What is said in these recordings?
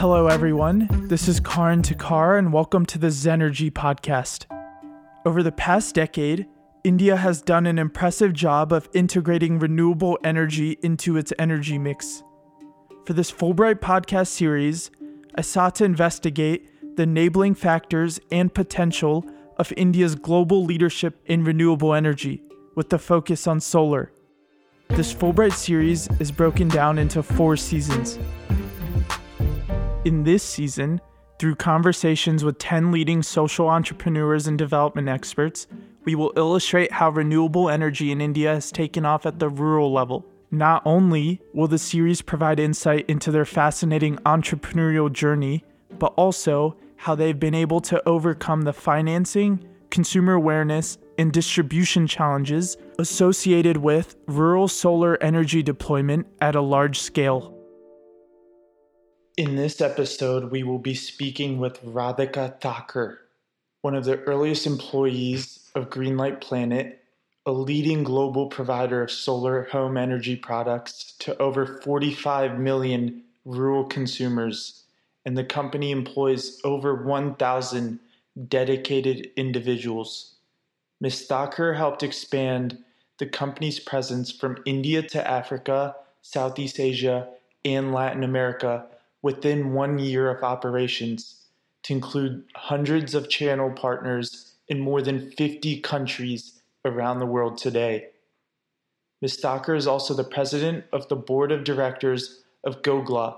Hello, everyone. This is Karan Takar, and welcome to the Zenergy podcast. Over the past decade, India has done an impressive job of integrating renewable energy into its energy mix. For this Fulbright podcast series, I sought to investigate the enabling factors and potential of India's global leadership in renewable energy, with the focus on solar. This Fulbright series is broken down into four seasons. In this season, through conversations with 10 leading social entrepreneurs and development experts, we will illustrate how renewable energy in India has taken off at the rural level. Not only will the series provide insight into their fascinating entrepreneurial journey, but also how they've been able to overcome the financing, consumer awareness, and distribution challenges associated with rural solar energy deployment at a large scale. In this episode, we will be speaking with Radhika Thakkar, one of the earliest employees of Greenlight Planet, a leading global provider of solar home energy products to over 45 million rural consumers, and the company employs over 1,000 dedicated individuals. Ms. Thakkar helped expand the company's presence from India to Africa, Southeast Asia, and Latin America within one year of operations to include hundreds of channel partners in more than 50 countries around the world today. Ms. Thakkar is also the president of the board of directors of GOGLA,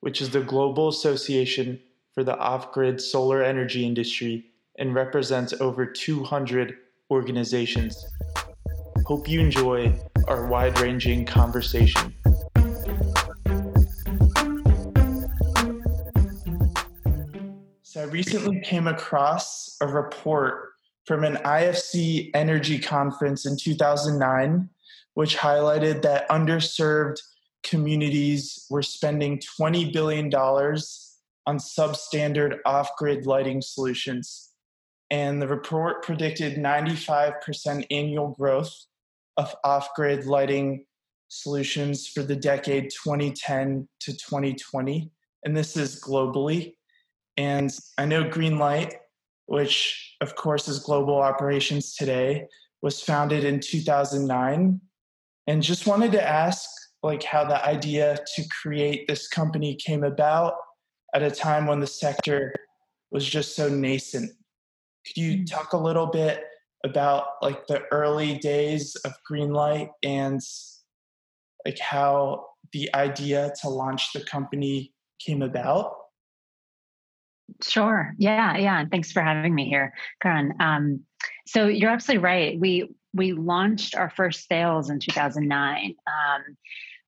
which is the Global Association for the Off Grid Solar Energy Industry and represents over 200 organizations. Hope you enjoy our wide ranging conversation. I recently came across a report from an IFC energy conference in 2009, which highlighted that underserved communities were spending $20 billion on substandard off grid lighting solutions and the report predicted 95% annual growth of off grid lighting solutions for the decade 2010 to 2020. And this is globally. And I know Greenlight, which of course is global operations today, was founded in 2009. And just wanted to ask like how the idea to create this company came about at a time when the sector was just so nascent could you mm. talk a little bit about like the early days of Greenlight and like how the idea to launch the company came about? Sure. Yeah. Yeah. And Thanks for having me here, Karan. Um, so you're absolutely right. We we launched our first sales in 2009, um,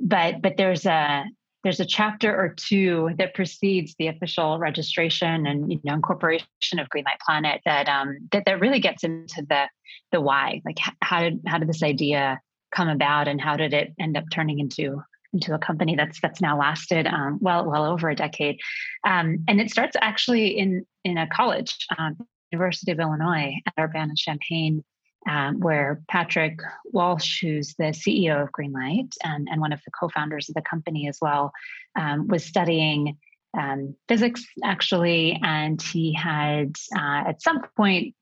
but but there's a there's a chapter or two that precedes the official registration and you know incorporation of Greenlight Planet that um, that that really gets into the the why, like how did how did this idea come about and how did it end up turning into into a company that's that's now lasted um, well well over a decade, um, and it starts actually in in a college, um, University of Illinois at Urbana-Champaign um, where Patrick Walsh, who's the CEO of Greenlight and, and one of the co founders of the company as well, um, was studying um, physics actually. And he had uh, at some point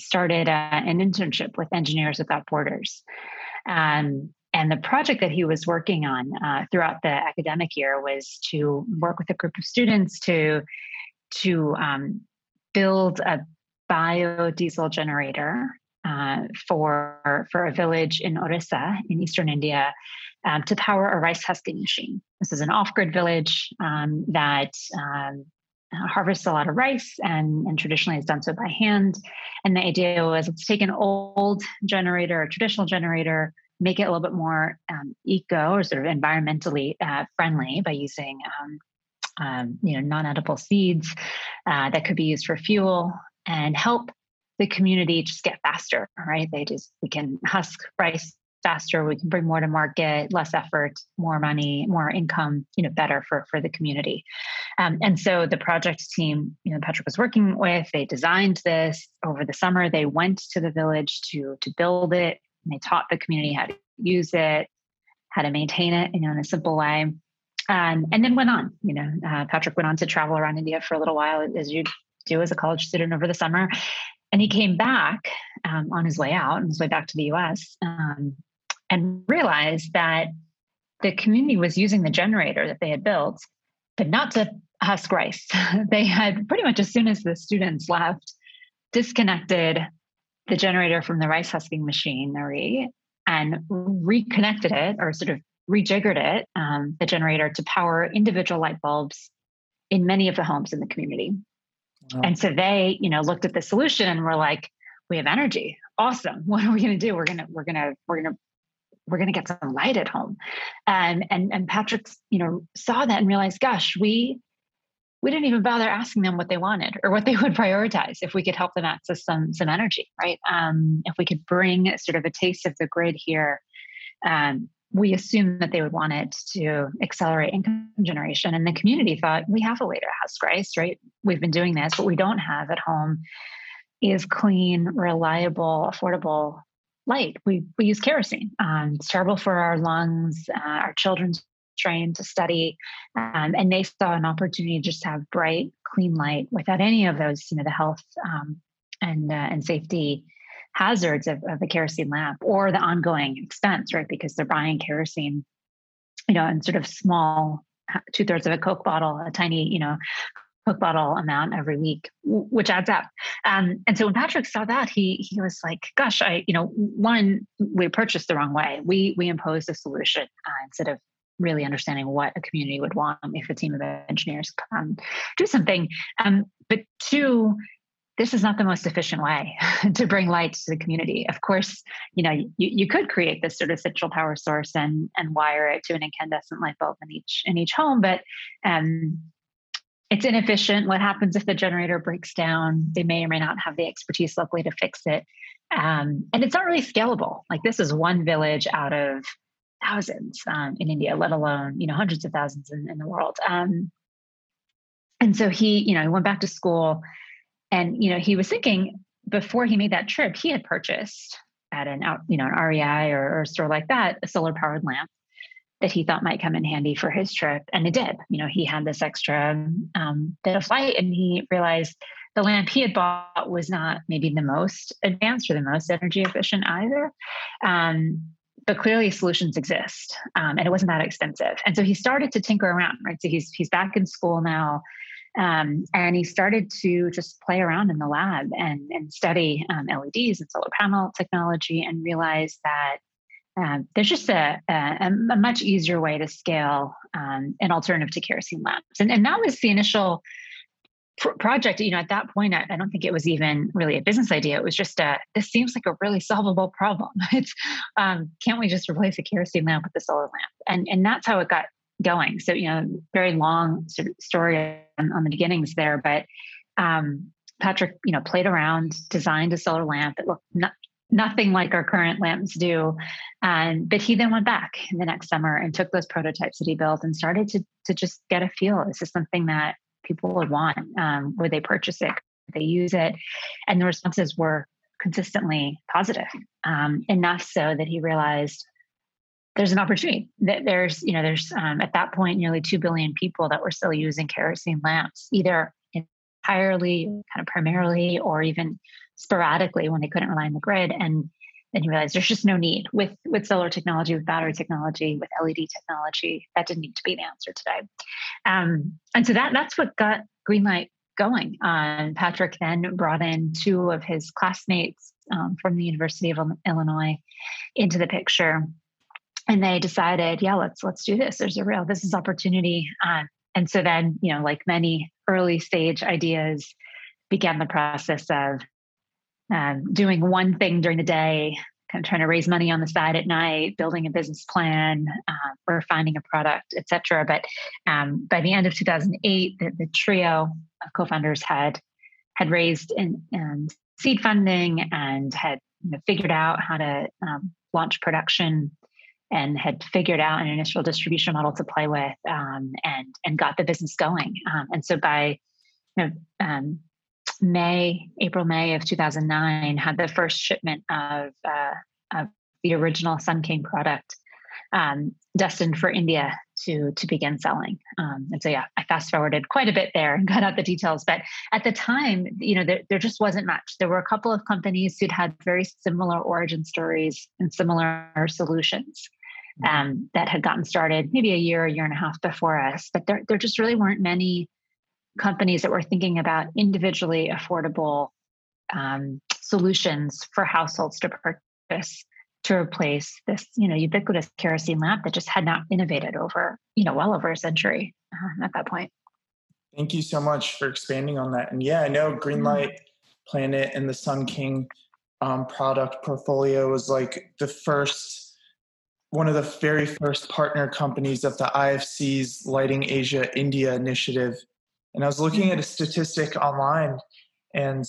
started uh, an internship with Engineers Without Borders. Um, and the project that he was working on uh, throughout the academic year was to work with a group of students to to um, build a biodiesel generator uh, for for a village in Orissa in eastern India um, to power a rice husking machine. This is an off-grid village um, that um, harvests a lot of rice and, and traditionally is done so by hand. And the idea was let's take an old generator, a traditional generator, make it a little bit more um, eco or sort of environmentally uh, friendly by using um, um, you know non-edible seeds uh, that could be used for fuel and help the community just get faster, right? They just, we can husk rice faster, we can bring more to market, less effort, more money, more income, you know, better for, for the community. Um, and so the project team, you know, Patrick was working with, they designed this over the summer. They went to the village to, to build it. And they taught the community how to use it, how to maintain it, you know, in a simple way. and and then went on. You know, uh, Patrick went on to travel around India for a little while, as you do as a college student over the summer. And he came back um, on his way out, on his way back to the US, um, and realized that the community was using the generator that they had built, but not to husk rice. they had pretty much as soon as the students left, disconnected the generator from the rice husking machinery and reconnected it or sort of rejiggered it, um, the generator, to power individual light bulbs in many of the homes in the community. Wow. And so they, you know, looked at the solution and were like, we have energy. Awesome. What are we going to do? We're going to, we're going to, we're going to, we're going to get some light at home. And, and, and Patrick, you know, saw that and realized, gosh, we, we didn't even bother asking them what they wanted or what they would prioritize if we could help them access some, some energy, right? Um, if we could bring sort of a taste of the grid here, um, we assumed that they would want it to accelerate income generation. And the community thought, we have a way to house rice, right? We've been doing this. What we don't have at home is clean, reliable, affordable light. We, we use kerosene. Um, it's terrible for our lungs. Uh, our children's trained to study. Um, and they saw an opportunity to just have bright, clean light without any of those, you know, the health um, and, uh, and safety hazards of, of kerosene lamp or the ongoing expense, right? Because they're buying kerosene, you know, in sort of small, two thirds of a Coke bottle, a tiny, you know, Coke bottle amount every week, which adds up. Um, and so when Patrick saw that, he he was like, "Gosh, I you know, one we purchased the wrong way. We we imposed a solution uh, instead of really understanding what a community would want if a team of engineers come do something. Um, but two, this is not the most efficient way to bring light to the community. Of course, you know, you, you could create this sort of central power source and and wire it to an incandescent light bulb in each in each home, but um, it's inefficient. What happens if the generator breaks down? They may or may not have the expertise locally to fix it, um, and it's not really scalable. Like this is one village out of thousands um, in India, let alone you know hundreds of thousands in, in the world. Um, and so he, you know, he went back to school and you know, he was thinking before he made that trip, he had purchased at an out, you know, an REI or, or a store like that, a solar powered lamp that he thought might come in handy for his trip. And it did. You know, he had this extra um, bit of light and he realized the lamp he had bought was not maybe the most advanced or the most energy efficient either. Um, but clearly solutions exist um, and it wasn't that expensive. And so he started to tinker around, right? So he's, he's back in school now. Um, and he started to just play around in the lab and, and study um, LEDs and solar panel technology and realize that um, there's just a, a, a, much easier way to scale um, an alternative to kerosene lamps. And, and that was the initial pr- project. You know, at that point, I, I, don't think it was even really a business idea. It was just a, this seems like a really solvable problem. It's, um, can't we just replace a kerosene lamp with a solar lamp? And, and that's how it got going. So, you know, very long sort of story on, on the beginnings there, but um, Patrick, you know, played around, designed a solar lamp that looked not, nothing like our current lamps do. Um, but he then went back in the next summer and took those prototypes that he built and started to to just get a feel. Is this something that people would want? Um, would they purchase it? Would they use it? And the responses were consistently positive, um, enough so that he realized there's an opportunity that there's you know there's um, at that point nearly 2 billion people that were still using kerosene lamps either entirely kind of primarily or even sporadically when they couldn't rely on the grid and then you realize there's just no need with with solar technology with battery technology with led technology that didn't need to be the answer today um, and so that that's what got greenlight going um, patrick then brought in two of his classmates um, from the university of illinois into the picture and they decided, yeah, let's let's do this. There's a real this is opportunity. Um, and so then, you know, like many early stage ideas, began the process of um, doing one thing during the day, kind of trying to raise money on the side at night, building a business plan, uh, refining a product, etc. But um, by the end of 2008, the, the trio of co-founders had had raised in, in seed funding and had you know, figured out how to um, launch production and had figured out an initial distribution model to play with um, and and got the business going. Um, and so by you know, um, May, April, May of 2009, had the first shipment of, uh, of the original Sun King product um, destined for India to to begin selling. Um, and so yeah, I fast forwarded quite a bit there and got out the details. But at the time, you know, there, there just wasn't much. There were a couple of companies who'd had very similar origin stories and similar solutions. Mm-hmm. Um, that had gotten started maybe a year, a year and a half before us, but there, there just really weren't many companies that were thinking about individually affordable um, solutions for households to purchase to replace this, you know, ubiquitous kerosene lamp that just had not innovated over, you know, well over a century uh, at that point. Thank you so much for expanding on that. And yeah, I know Greenlight mm-hmm. Planet and the Sun King um, product portfolio was like the first, one of the very first partner companies of the IFC's Lighting Asia India initiative. And I was looking at a statistic online, and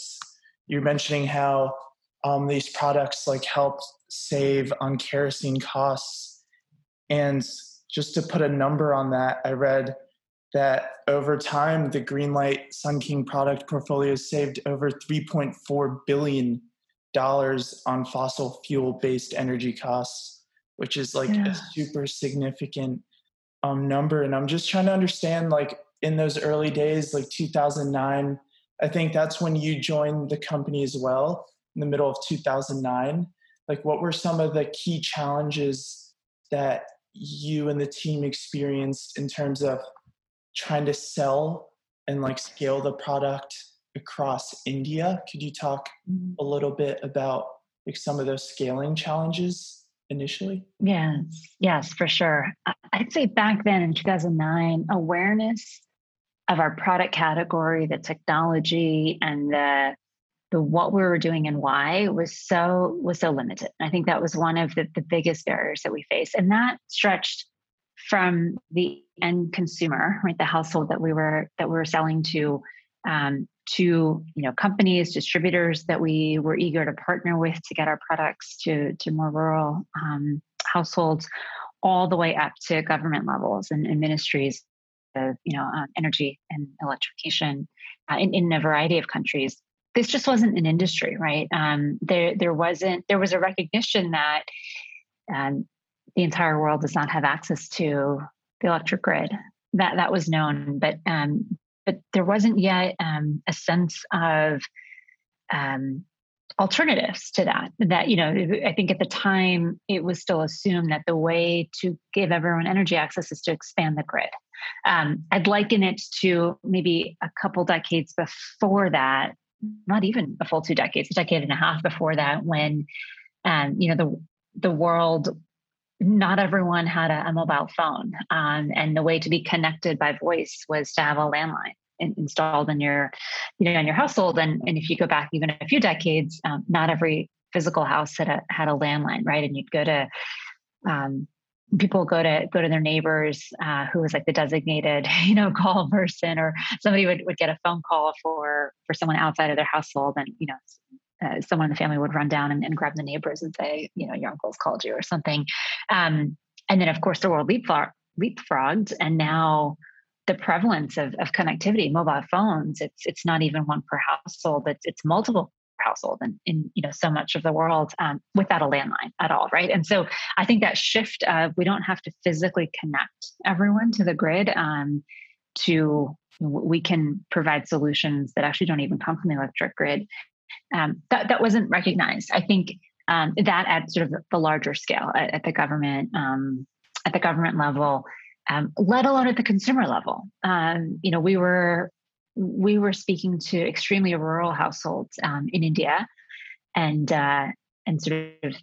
you're mentioning how um, these products like help save on kerosene costs. And just to put a number on that, I read that over time, the Greenlight Sun King product portfolio saved over $3.4 billion on fossil fuel based energy costs, which is like yeah. a super significant um, number. And I'm just trying to understand, like, in those early days, like 2009, I think that's when you joined the company as well in the middle of 2009 like what were some of the key challenges that you and the team experienced in terms of trying to sell and like scale the product across India? Could you talk mm-hmm. a little bit about like some of those scaling challenges initially? Yes, yes, for sure. I'd say back then in 2009, awareness of our product category, the technology, and the the what we were doing and why was so was so limited. I think that was one of the, the biggest barriers that we faced. And that stretched from the end consumer, right? The household that we were that we were selling to um, to you know companies, distributors that we were eager to partner with to get our products to to more rural um, households, all the way up to government levels and, and ministries of you know uh, energy and electrification uh, in, in a variety of countries this just wasn't an industry, right? Um, there, there wasn't. There was a recognition that um, the entire world does not have access to the electric grid. That that was known, but um, but there wasn't yet um, a sense of um, alternatives to that. That you know, I think at the time it was still assumed that the way to give everyone energy access is to expand the grid. Um, I'd liken it to maybe a couple decades before that not even a full two decades, a decade and a half before that, when um, you know the the world, not everyone had a, a mobile phone, um, and the way to be connected by voice was to have a landline in, installed in your you know in your household. And and if you go back even a few decades, um, not every physical house had a had a landline, right? And you'd go to um, people go to go to their neighbors uh, who was like the designated you know call person or somebody would, would get a phone call for for someone outside of their household and you know uh, someone in the family would run down and, and, grab the neighbors and say you know your uncle's called you or something. Um, and then of course the world leapfrog, leapfrogged and now the prevalence of, of connectivity mobile phones it's it's not even one per household it's it's multiple household and in you know so much of the world um, without a landline at all right? And so i think that shift of we don't have to physically connect everyone to the grid um, to we can provide solutions that actually don't even come from the electric grid um, that, that wasn't recognized. I think um, that at sort of the larger scale at, at the government um, at the government level um, let alone at the consumer level. You know we were we were speaking to extremely rural households um, in India, and uh, and sort of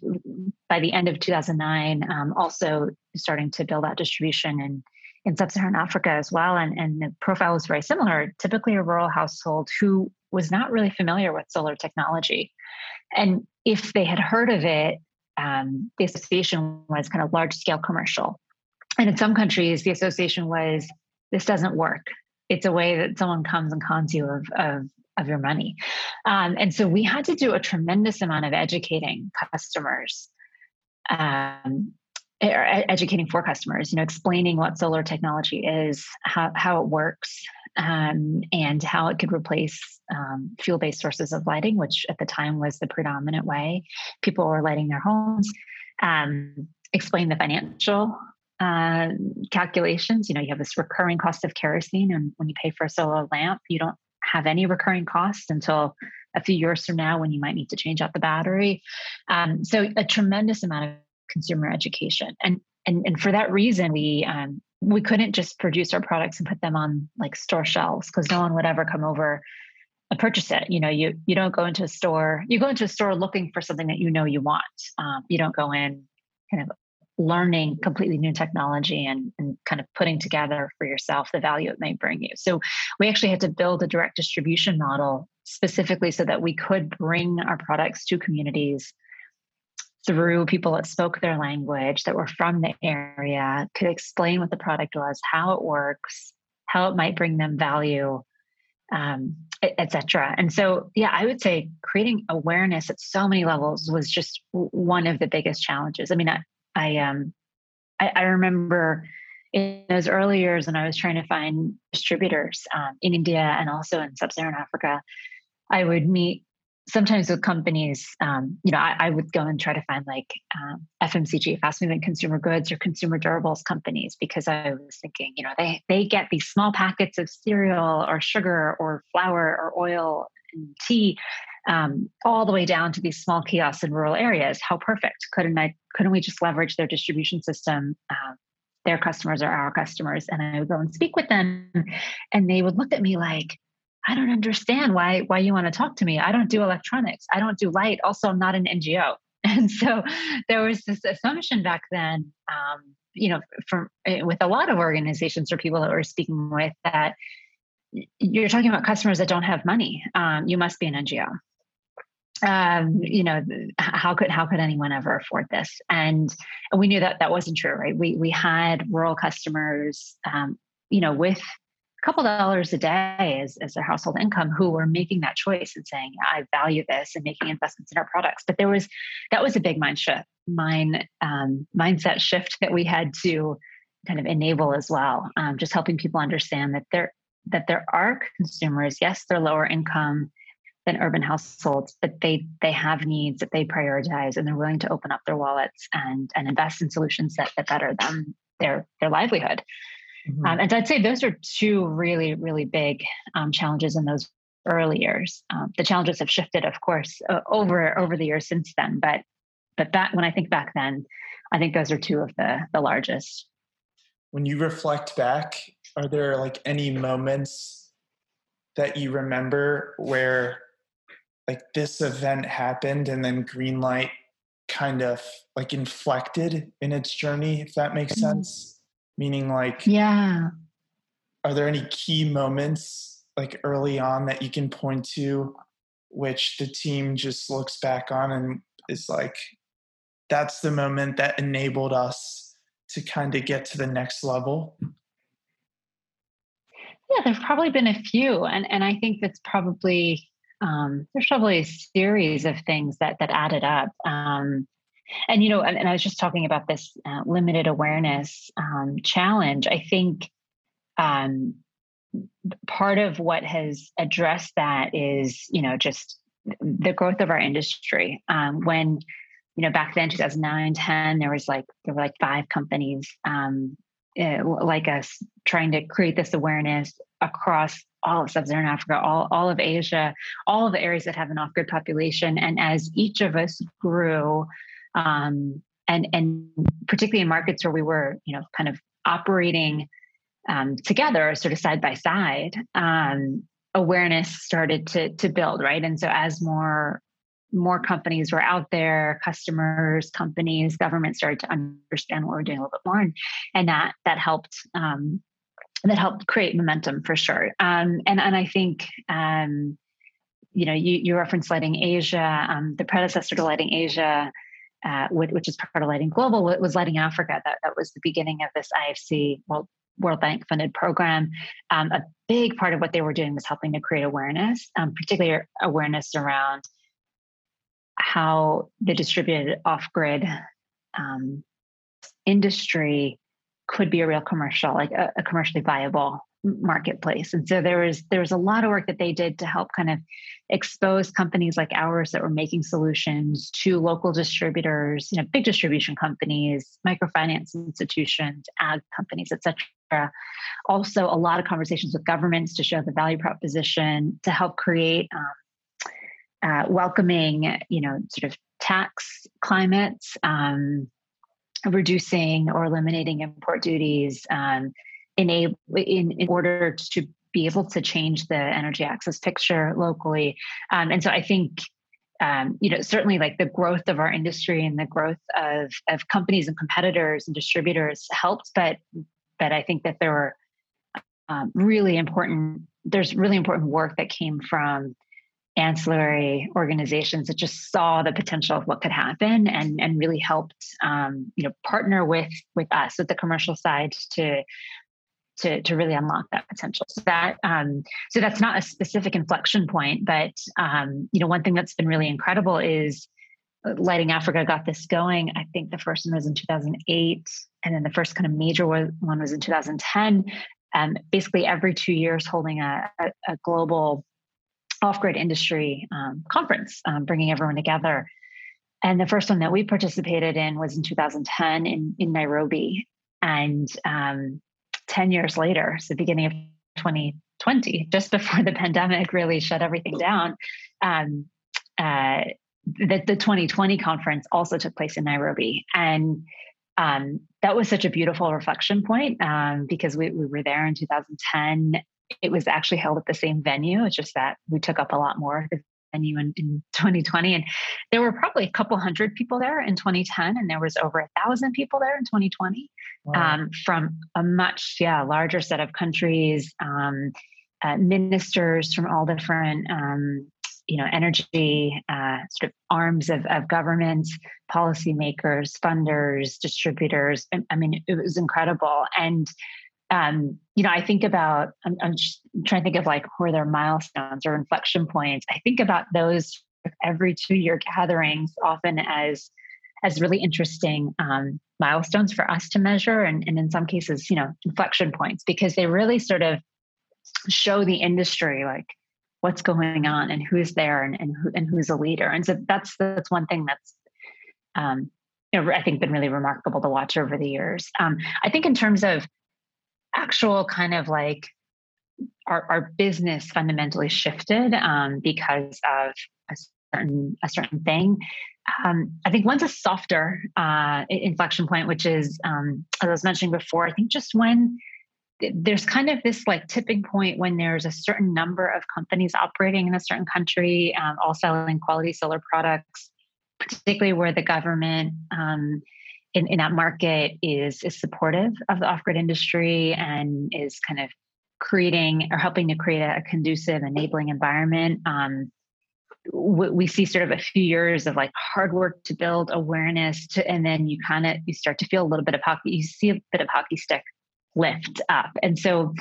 by the end of 2009, um, also starting to build out distribution in in sub-Saharan Africa as well. And and the profile was very similar. Typically, a rural household who was not really familiar with solar technology, and if they had heard of it, um, the association was kind of large scale commercial. And in some countries, the association was this doesn't work it's a way that someone comes and cons you of, of, of your money. Um, and so we had to do a tremendous amount of educating customers, um, er, educating for customers, you know, explaining what solar technology is, how, how it works, um, and how it could replace um, fuel based sources of lighting, which at the time was the predominant way people were lighting their homes. Um, explain the financial uh, calculations. You know, you have this recurring cost of kerosene, and when you pay for a solar lamp, you don't have any recurring costs until a few years from now when you might need to change out the battery. Um, so a tremendous amount of consumer education, and and and for that reason, we um, we couldn't just produce our products and put them on like store shelves because no one would ever come over and purchase it. You know, you you don't go into a store. You go into a store looking for something that you know you want. Um, you don't go in kind of learning completely new technology and, and kind of putting together for yourself the value it may bring you. So we actually had to build a direct distribution model specifically so that we could bring our products to communities through people that spoke their language, that were from the area, could explain what the product was, how it works, how it might bring them value, um, etc. And so, yeah, I would say creating awareness at so many levels was just one of the biggest challenges. I mean, I, I um I, I remember in those early years when I was trying to find distributors um, in India and also in sub-Saharan Africa, I would meet sometimes with companies. Um, you know, I, I, would go and try to find like um, FMCG, fast-moving consumer goods, or consumer durables companies because I was thinking, you know, they they get these small packets of cereal or sugar or flour or oil and tea um, all the way down to these small kiosks in rural areas. How perfect! Couldn't I? Couldn't we just leverage their distribution system? Uh, their customers are our customers, and I would go and speak with them, and they would look at me like, "I don't understand why why you want to talk to me. I don't do electronics. I don't do light. Also, I'm not an NGO." And so there was this assumption back then, um, you know, from eh, with a lot of organizations or people that we're speaking with that you're talking about customers that don't have money. Um, you must be an NGO um, you know, how could how could anyone ever afford this? And, and we knew that that wasn't true, right? We we had rural customers, um, you know, with a couple dollars a day as, as their household income who were making that choice and saying, I value this and making investments in our products. But there was that was a big mind shift, mind um, mindset shift that we had to kind of enable as well. Um, just helping people understand that there that there are consumers, yes, they're lower income than urban households, but they they have needs that they prioritize and they're willing to open up their wallets and and invest in solutions that, that better them their their livelihood. Mm-hmm. Um, and so I'd say those are two really really big um, challenges in those early years. Um, the challenges have shifted, of course, uh, over over the years since then. But but that when I think back then, I think those are two of the the largest. When you reflect back, are there like any moments that you remember where like this event happened and then green light kind of like inflected in its journey if that makes mm-hmm. sense. Meaning like yeah. are there any key moments like early on that you can point to which the team just looks back on and is like that's the moment that enabled us to kind of get to the next level yeah there've probably been a few and and i think that's probably um, there's probably a series of things that that added up. Um, and you know, and, and, I was just talking about this uh, limited awareness um, challenge. I think um, part of what has addressed that is, you know, just the growth of our industry. Um, when you know, back then, 2009, 10, there was like there were like five companies uh, like us trying to create this awareness across all of sub-Saharan Africa, all, all of Asia, all of the areas that have an off-grid population. And as each of us grew, um, and and particularly in markets where we were, you know, kind of operating um, together, sort of side by side, um, awareness started to to build, right? And so as more more companies were out there, customers, companies, government started to understand what we're doing a little bit more, and and that that helped um, that helped create momentum for sure. Um, and and I think um, you know you you referenced Lighting Asia, um, the predecessor to Lighting Asia. Uh, which is part of Lighting Global, was Lighting Africa. That, that was the beginning of this IFC World, World Bank funded program. Um, a big part of what they were doing was helping to create awareness, um, particularly awareness around how the distributed off grid um, industry could be a real commercial, like a, a commercially viable marketplace. And so there was there was a lot of work that they did to help kind of expose companies like ours that were making solutions to local distributors, you know, big distribution companies, microfinance institutions, ag companies, et cetera. Also, a lot of conversations with governments to show the value proposition to help create um, uh, welcoming, you know, sort of tax climates, um, reducing or eliminating import duties. Um, enable in, in order to be able to change the energy access picture locally. Um, and so I think um, you know certainly like the growth of our industry and the growth of of companies and competitors and distributors helped, but but I think that there were um, really important. There's really important work that came from ancillary organizations that just saw the potential of what could happen and and really helped um, you know partner with with us with the commercial side to to, to really unlock that potential. So that um, so that's not a specific inflection point, but um, you know one thing that's been really incredible is uh, Lighting Africa got this going. I think the first one was in 2008, and then the first kind of major one was in 2010. Um, basically, every two years, holding a, a, a global off-grid industry um, conference, um, bringing everyone together. And the first one that we participated in was in 2010 in, in Nairobi. And um, 10 years later, so beginning of 2020, just before the pandemic really shut everything down, um, uh, the, the 2020 conference also took place in Nairobi. And um, that was such a beautiful reflection point um, because we, we were there in 2010. It was actually held at the same venue. It's just that we took up a lot more of the venue in, in 2020. And there were probably a couple hundred people there in 2010, and there was over a thousand people there in 2020 wow. um, from a much yeah larger set of countries, um, uh, ministers from all different um, you know energy uh, sort of arms of, of government, policymakers, funders, distributors. I, I mean, it was incredible and um, you know, I think about, I'm, I'm trying to think of like where there milestones or inflection points. I think about those every two year gatherings often as as really interesting um, milestones for us to measure and, and in some cases you know inflection points because they really sort of show the industry like what's going on and who's there and, and, who, and who's a leader and so that's that's one thing that's um, you know, I think been really remarkable to watch over the years. Um, I think in terms of actual kind of like our, our business fundamentally shifted um, because of a certain a certain thing. Um, I think one's a softer uh, inflection point, which is um, as I was mentioning before. I think just when there's kind of this like tipping point when there's a certain number of companies operating in a certain country, um, all selling quality solar products, particularly where the government um, in, in that market is is supportive of the off-grid industry and is kind of creating or helping to create a, a conducive enabling environment. Um, we see sort of a few years of like hard work to build awareness to, and then you kind of you start to feel a little bit of hockey you see a bit of hockey stick lift up. And so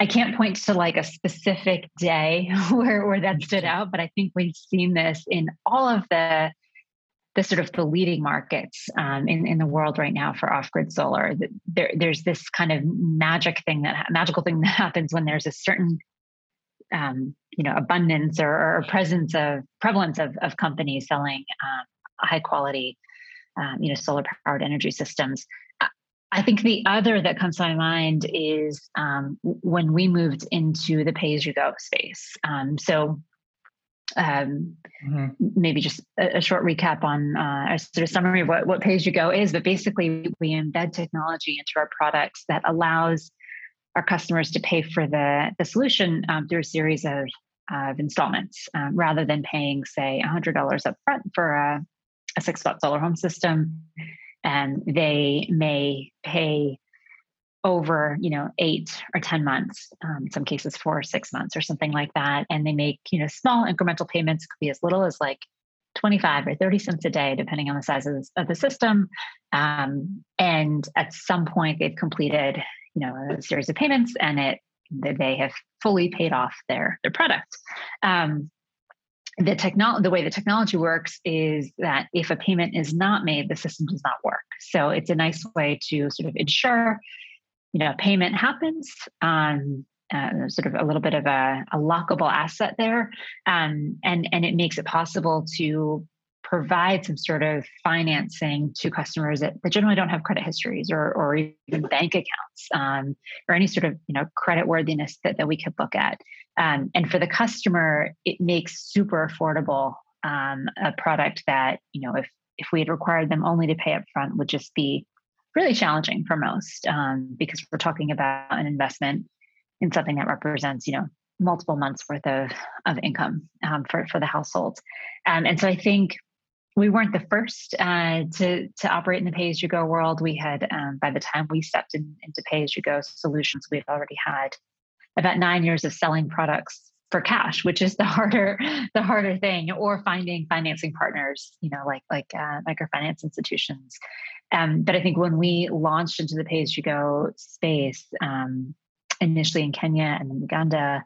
i can't point to like a specific day where where that stood out but i think we've seen this in all of the the sort of the leading markets um, in, in the world right now for off-grid solar. There, there's this kind of magic thing that magical thing that happens when there's a certain um, you know abundance or, or, presence of prevalence of, of companies selling um, high quality um, you know solar powered energy systems. I think the other that comes to my mind is um, when we moved into the pay as you go space. Um, so um, mm-hmm. maybe just a, a, short recap on uh, a sort of summary of what, what as you go is but basically we embed technology into our products that allows our customers to pay for the, the solution um, through a series of, of installments um, rather than paying say a $100 up front for a, a six spot solar home system and they may pay over you know eight or ten months um, some cases four or six months or something like that. And they make you know small incremental payments. Could be as little as like 25 or 30 cents a day depending on the size of, of the system. Um, and at some point they've completed you know a series of payments and it they have fully paid off their their product. Um, the technology the way the technology works is that if a payment is not made the system does not work. So it's a nice way to sort of ensure you know payment happens um, uh, sort of a little bit of a, a lockable asset there um, and and it makes it possible to provide some sort of financing to customers that, that generally don't have credit histories or, or even bank accounts um, or any sort of you know credit worthiness that, that we could look at. Um, and for the customer it makes super affordable um, a product that you know if if we had required them only to pay up front would just be really challenging for most um, because we're talking about an investment in something that represents you know multiple months worth of of income um, for for the household um, and so i think we weren't the first uh, to to operate in the pay as you go world. We had um, by the time we stepped in, into pay as you go solutions, we've already had about nine years of selling products for cash, which is the harder the harder thing, or finding financing partners, you know, like like uh, microfinance institutions. Um, but I think when we launched into the as you go space, um, initially in Kenya and then Uganda,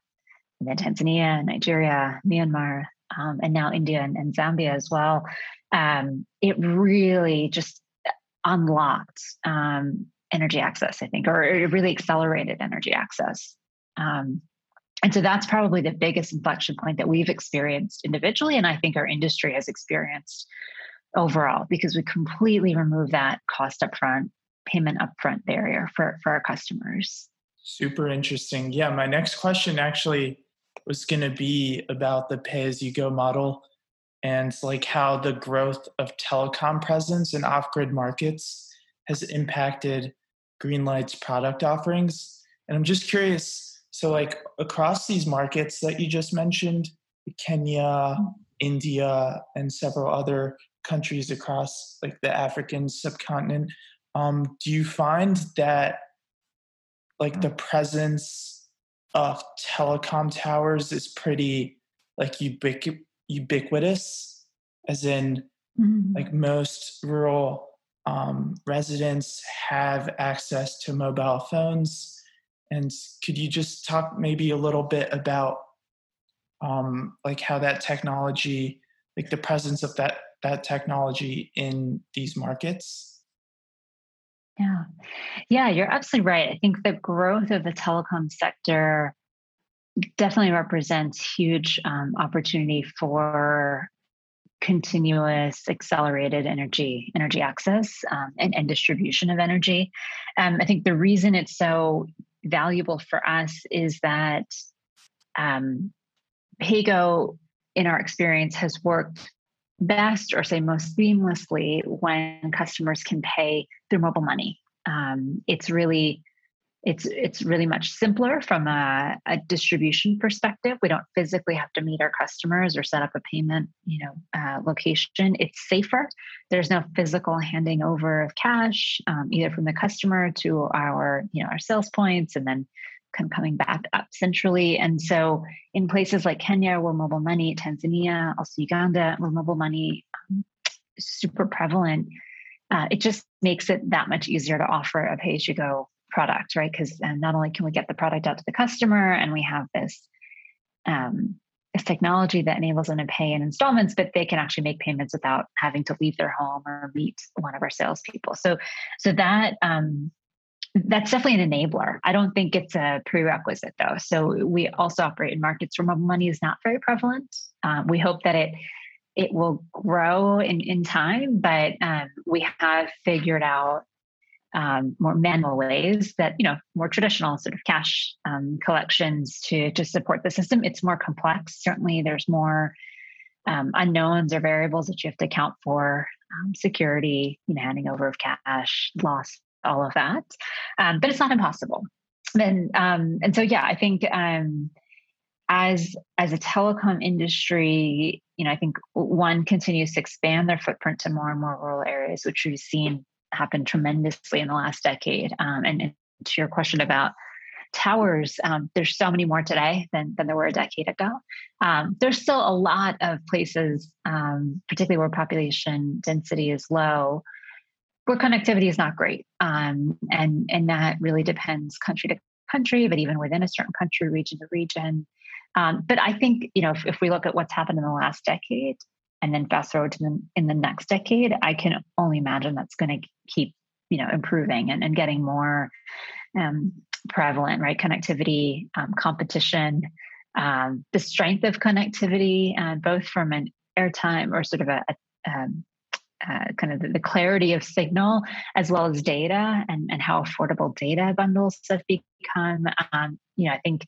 and then Tanzania, Nigeria, Myanmar, um, and now India and, and Zambia as well, um, it really just unlocked um, energy access, I think, or it really accelerated energy access. Um, and so that's probably the biggest inflection point that we've experienced individually, and I think our industry has experienced overall because we completely remove that cost upfront, payment upfront barrier for, for our customers. Super interesting. Yeah, my next question actually was going to be about the pay as you go model and like how the growth of telecom presence in off-grid markets has impacted Greenlight's product offerings. And I'm just curious, so like across these markets that you just mentioned, Kenya, India, and several other countries across like the African subcontinent, um, do you find that like the presence of telecom towers is pretty like ubiqu- ubiquitous, as in mm-hmm. like most rural um, residents have access to mobile phones. And could you just talk maybe a little bit about um, like how that technology, like the presence of that that technology in these markets? Yeah, yeah, you're absolutely right. I think the growth of the telecom sector definitely represents huge um, opportunity for continuous accelerated energy energy access um, and, and, distribution of energy um, i think the reason it's so valuable for us is that um, PayGo in our experience has worked best or say most seamlessly when customers can pay through mobile money. Um, it's really it's it's really much simpler from a, a, distribution perspective. We don't physically have to meet our customers or set up a payment you know uh, location. It's safer. There's no physical handing over of cash um, either from the customer to our you know our sales points and then coming back up centrally. And so in places like kenya where mobile money tanzania also uganda where mobile money um, super prevalent uh, it just makes it that much easier to offer a pay as you go product, right? Because um, not only can we get the product out to the customer and we have this um, this technology that enables them to pay in installments, but they can actually make payments without having to leave their home or meet one of our salespeople. So, so that um, that's definitely an enabler. I don't think it's a prerequisite though. So we also operate in markets where mobile money is not very prevalent. Um, we hope that it it will grow in in time, but um, we have figured out um, more manual ways that you know more traditional sort of cash um, collections to to support the system. It's more complex. Certainly there's more um, unknowns or variables that you have to account for um, security you know handing over of cash loss all of that. Um, but it's not impossible. And um, and so yeah i think as as a telecom industry you know i think one continues to expand their footprint to more and more rural areas which we've seen happened tremendously in the last decade. Um, and, and, to your question about towers, um, there's so many more today than, than there were a decade ago. Um, there's still a lot of places, um, particularly where population density is low, where connectivity is not great. Um, and, and that really depends country to country, but even within a certain country, region to region. Um, but I think, you know, if, if we look at what's happened in the last decade, and then fast forward to the, in the next decade, I can only imagine that's going to keep, you know, improving and, and getting more um, prevalent, right? Connectivity, um, competition, um, the strength of connectivity, uh, both from an airtime or sort of a, a um, uh, kind of the, the, clarity of signal as well as data and, and how affordable data bundles have become. Um, you know, I think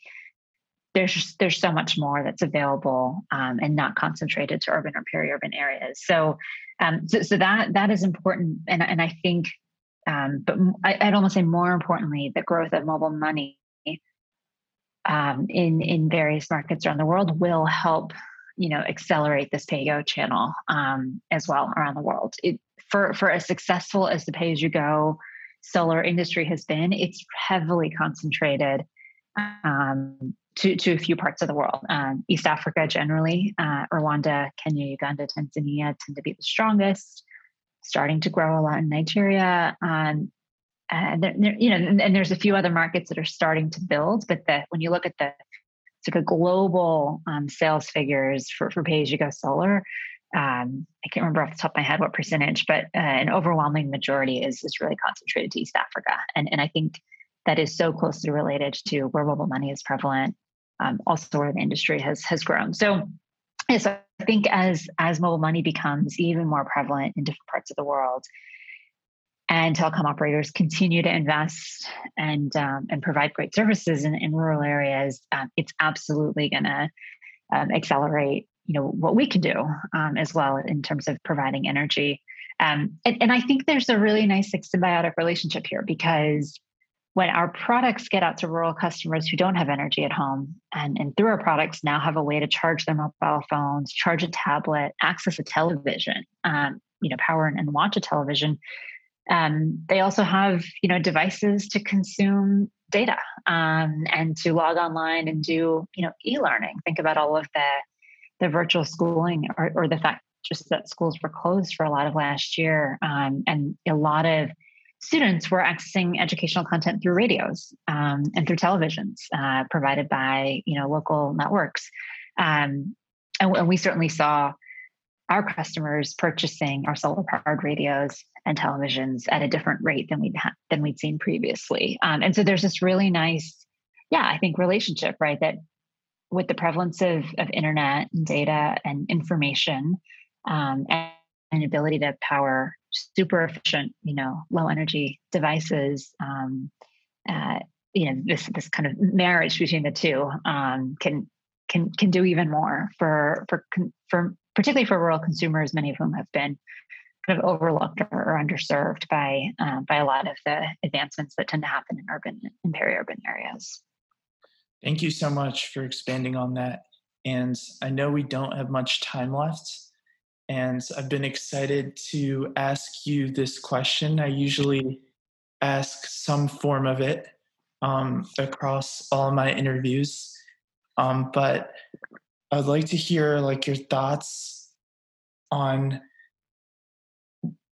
there's there's so much more that's available um, and not concentrated to urban or peri-urban areas. So, um, so, so that that is important, and and I think, um, but I, would almost say more importantly, the growth of mobile money um, in in various markets around the world will help you know accelerate this pay go channel um, as well around the world. It, for for as successful as the pay as you go solar industry has been, it's heavily concentrated um, to, to a few parts of the world. Um, East Africa generally, uh, Rwanda, Kenya, Uganda, Tanzania tend to be the strongest. Starting to grow a lot in Nigeria, um, and there, you know, and, and, there's a few other markets that are starting to build. But the, when you look at the sort of global um, sales figures for, for pay as you go solar. Um, I can't remember off the top of my head what percentage, but uh, an overwhelming majority is, is really concentrated to East Africa. And, and I think that is so closely related to where mobile money is prevalent, um, also where the industry has, has grown. So, yes, I think as, as mobile money becomes even more prevalent in different parts of the world, and telecom operators continue to invest and um, and provide great services in, in rural areas, um, it's absolutely going to um, accelerate you know what we can do um, as well in terms of providing energy. Um, and, and I think there's a really nice symbiotic relationship here because when our products get out to rural customers who don't have energy at home and, and through our products now have a way to charge their mobile phones charge a tablet access a television um, you know power and, and watch a television um, they also have you know devices to consume data um, and to log online and do you know e-learning. Think about all of the the virtual schooling or, or the fact just that schools were closed for a lot of last year um, and a lot of students were accessing educational content through radios um, and through televisions uh, provided by you know local networks um, and, and we certainly saw our customers purchasing our solar powered radios and televisions at a different rate than we'd ha- than we'd seen previously. Um, and so there's this really nice, yeah, I think relationship, right? That with the prevalence of of internet and data and information, um, and an ability to power super efficient, you know, low energy devices. Um, uh, you know, this this kind of marriage between the two um, can can can do even more for for for particularly for rural consumers, many of whom have been kind of overlooked or, underserved by um, by a lot of the advancements that tend to happen in urban and peri-urban areas. Thank you so much for expanding on that. And I know we don't have much time left. And I've been excited to ask you this question. I usually ask some form of it um, across all my interviews. Um, but I'd like to hear like your thoughts on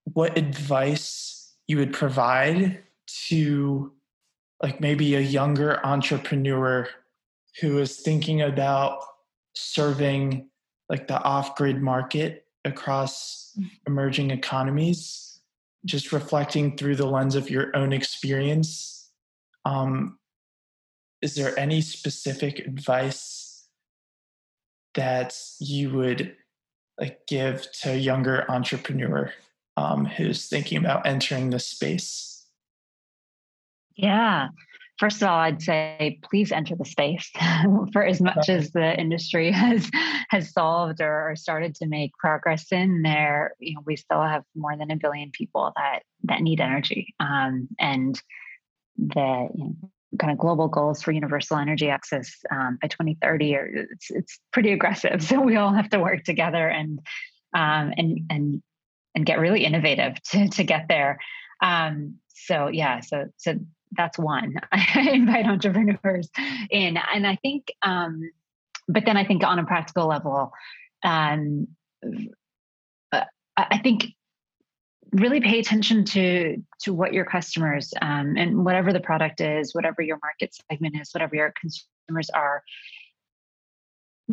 what advice you would provide to like maybe a younger entrepreneur who is thinking about serving like the off-grid market across mm. emerging economies just reflecting through the lens of your own experience um, is there any specific advice that you would like give to a younger entrepreneur um, who's thinking about entering this space? Yeah. First of all, I'd say please enter the space for as much as the industry has has solved or, or started to make progress in there. You know, we still have more than a billion people that that need energy, um, and the you know, kind of global goals for universal energy access um, by 2030 are it's, it's pretty aggressive. So we all have to work together and um, and and and get really innovative to to get there. Um, so yeah, so so that's one. I invite entrepreneurs in, and I think, um, but then I think on a practical level, um, uh, I think really pay attention to to what your customers um, and whatever the product is, whatever your market segment is, whatever your consumers are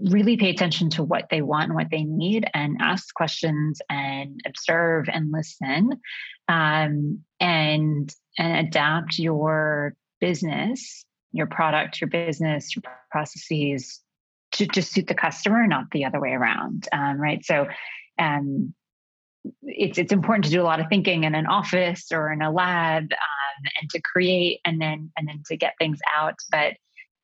really pay attention to what they want and what they need and ask questions and observe and listen um, and and adapt your business, your product, your business, your processes to just suit the customer, not the other way around. Um, right. So, um, it's it's important to do a lot of thinking in an office or in a lab um, and to create and then and then to get things out but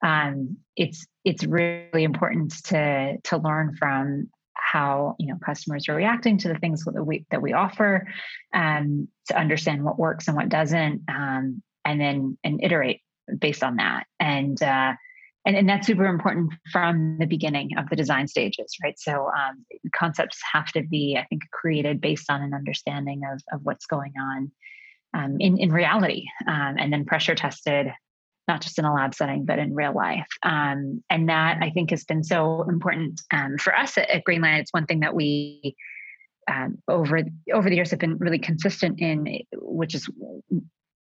um, it's it's really important to to learn from how you know customers are reacting to the things that we that we offer um, to understand what works and what doesn't um, and then and iterate based on that. And uh, and, and that's super important from the beginning of the design stages right? So um, concepts have to be i think created based on an understanding of, of what's going on um, in, in reality um, and then pressure tested not just in a lab setting but in real life um, and that i think has been so important um, for us at, at greenlight it's one thing that we um, over over the years have been really consistent in which is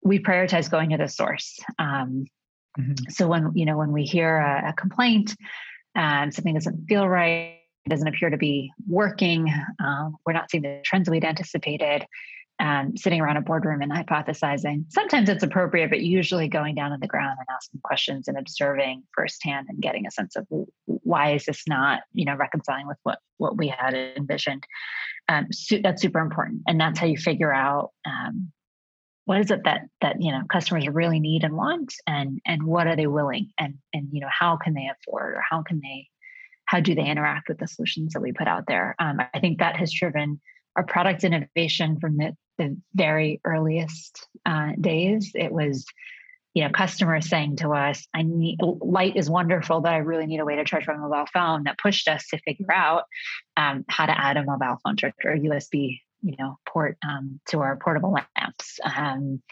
we prioritize going to the source um, Mm-hmm. So when you know when we hear a, a complaint, and something doesn't feel right, doesn't appear to be working, um, we're not seeing the trends we'd anticipated. Um, sitting around a boardroom and hypothesizing. Sometimes it's appropriate, but usually going down on the ground and asking questions and observing firsthand and getting a sense of why is this not, you know, reconciling with what what we had envisioned. Um, that's super important, and that's how you figure out um, what is it that that you know customers really need and want and and what are they willing and and you know how can they afford or how can they how do they interact with the solutions that we put out there um, i think that has driven our product innovation from the, the very earliest uh, days it was you know customers saying to us i need light is wonderful but i really need a way to charge my mobile phone that pushed us to figure out um, how to add a mobile phone charger or usb you know port um, to our portable lamps. Um,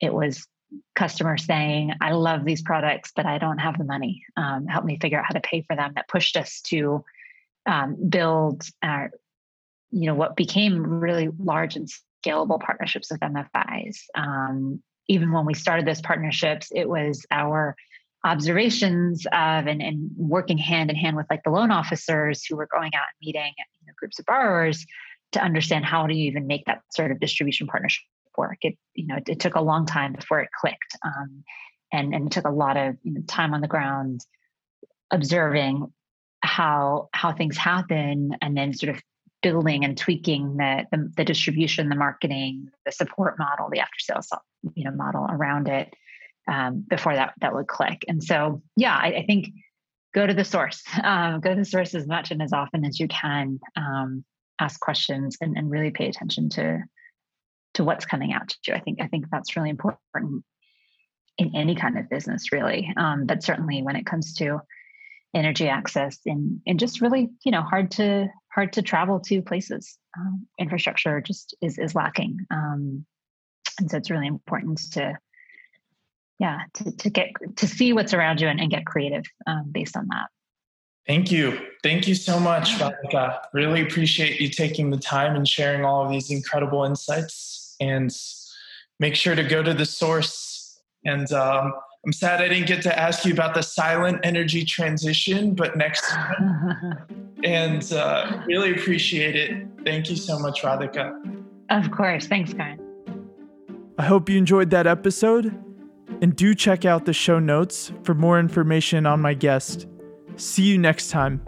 it was customers saying, "I love these products, but I don't have the money. Um, help me figure out how to pay for them." That pushed us to um, build, our, you know, what became really large and scalable partnerships with MFIs. Um, even when we started those partnerships, it was our observations of and, and working hand in hand with like the loan officers who were going out and meeting you know, groups of borrowers to understand how do you even make that sort of distribution partnership work. It you know it, it took a long time before it clicked, um, and and it took a lot of you know, time on the ground observing how how things happen, and then sort of building and tweaking the, the, the distribution, the marketing, the support model, the after sales you know model around it um, before that that would click. And so yeah, I, I think go to the source. Um, go to the source as much and as often as you can. Um, ask questions and, and really pay attention to to what's coming out to you. I think I think that's really important in any kind of business, really. Um, but certainly when it comes to energy access and and just really you know hard to hard to travel to places. Um, infrastructure just is is lacking, um, and so it's really important to yeah to, to get to see what's around you and, and get creative um, based on that. Thank you. Thank you so much, Radhika. Really appreciate you taking the time and sharing all of these incredible insights. And make sure to go to the source. And um, I'm sad I didn't get to ask you about the silent energy transition, but next time. and uh, really appreciate it. Thank you so much, Radhika. Of course. Thanks, Karan. I hope you enjoyed that episode. And do check out the show notes for more information on my guest. See you next time.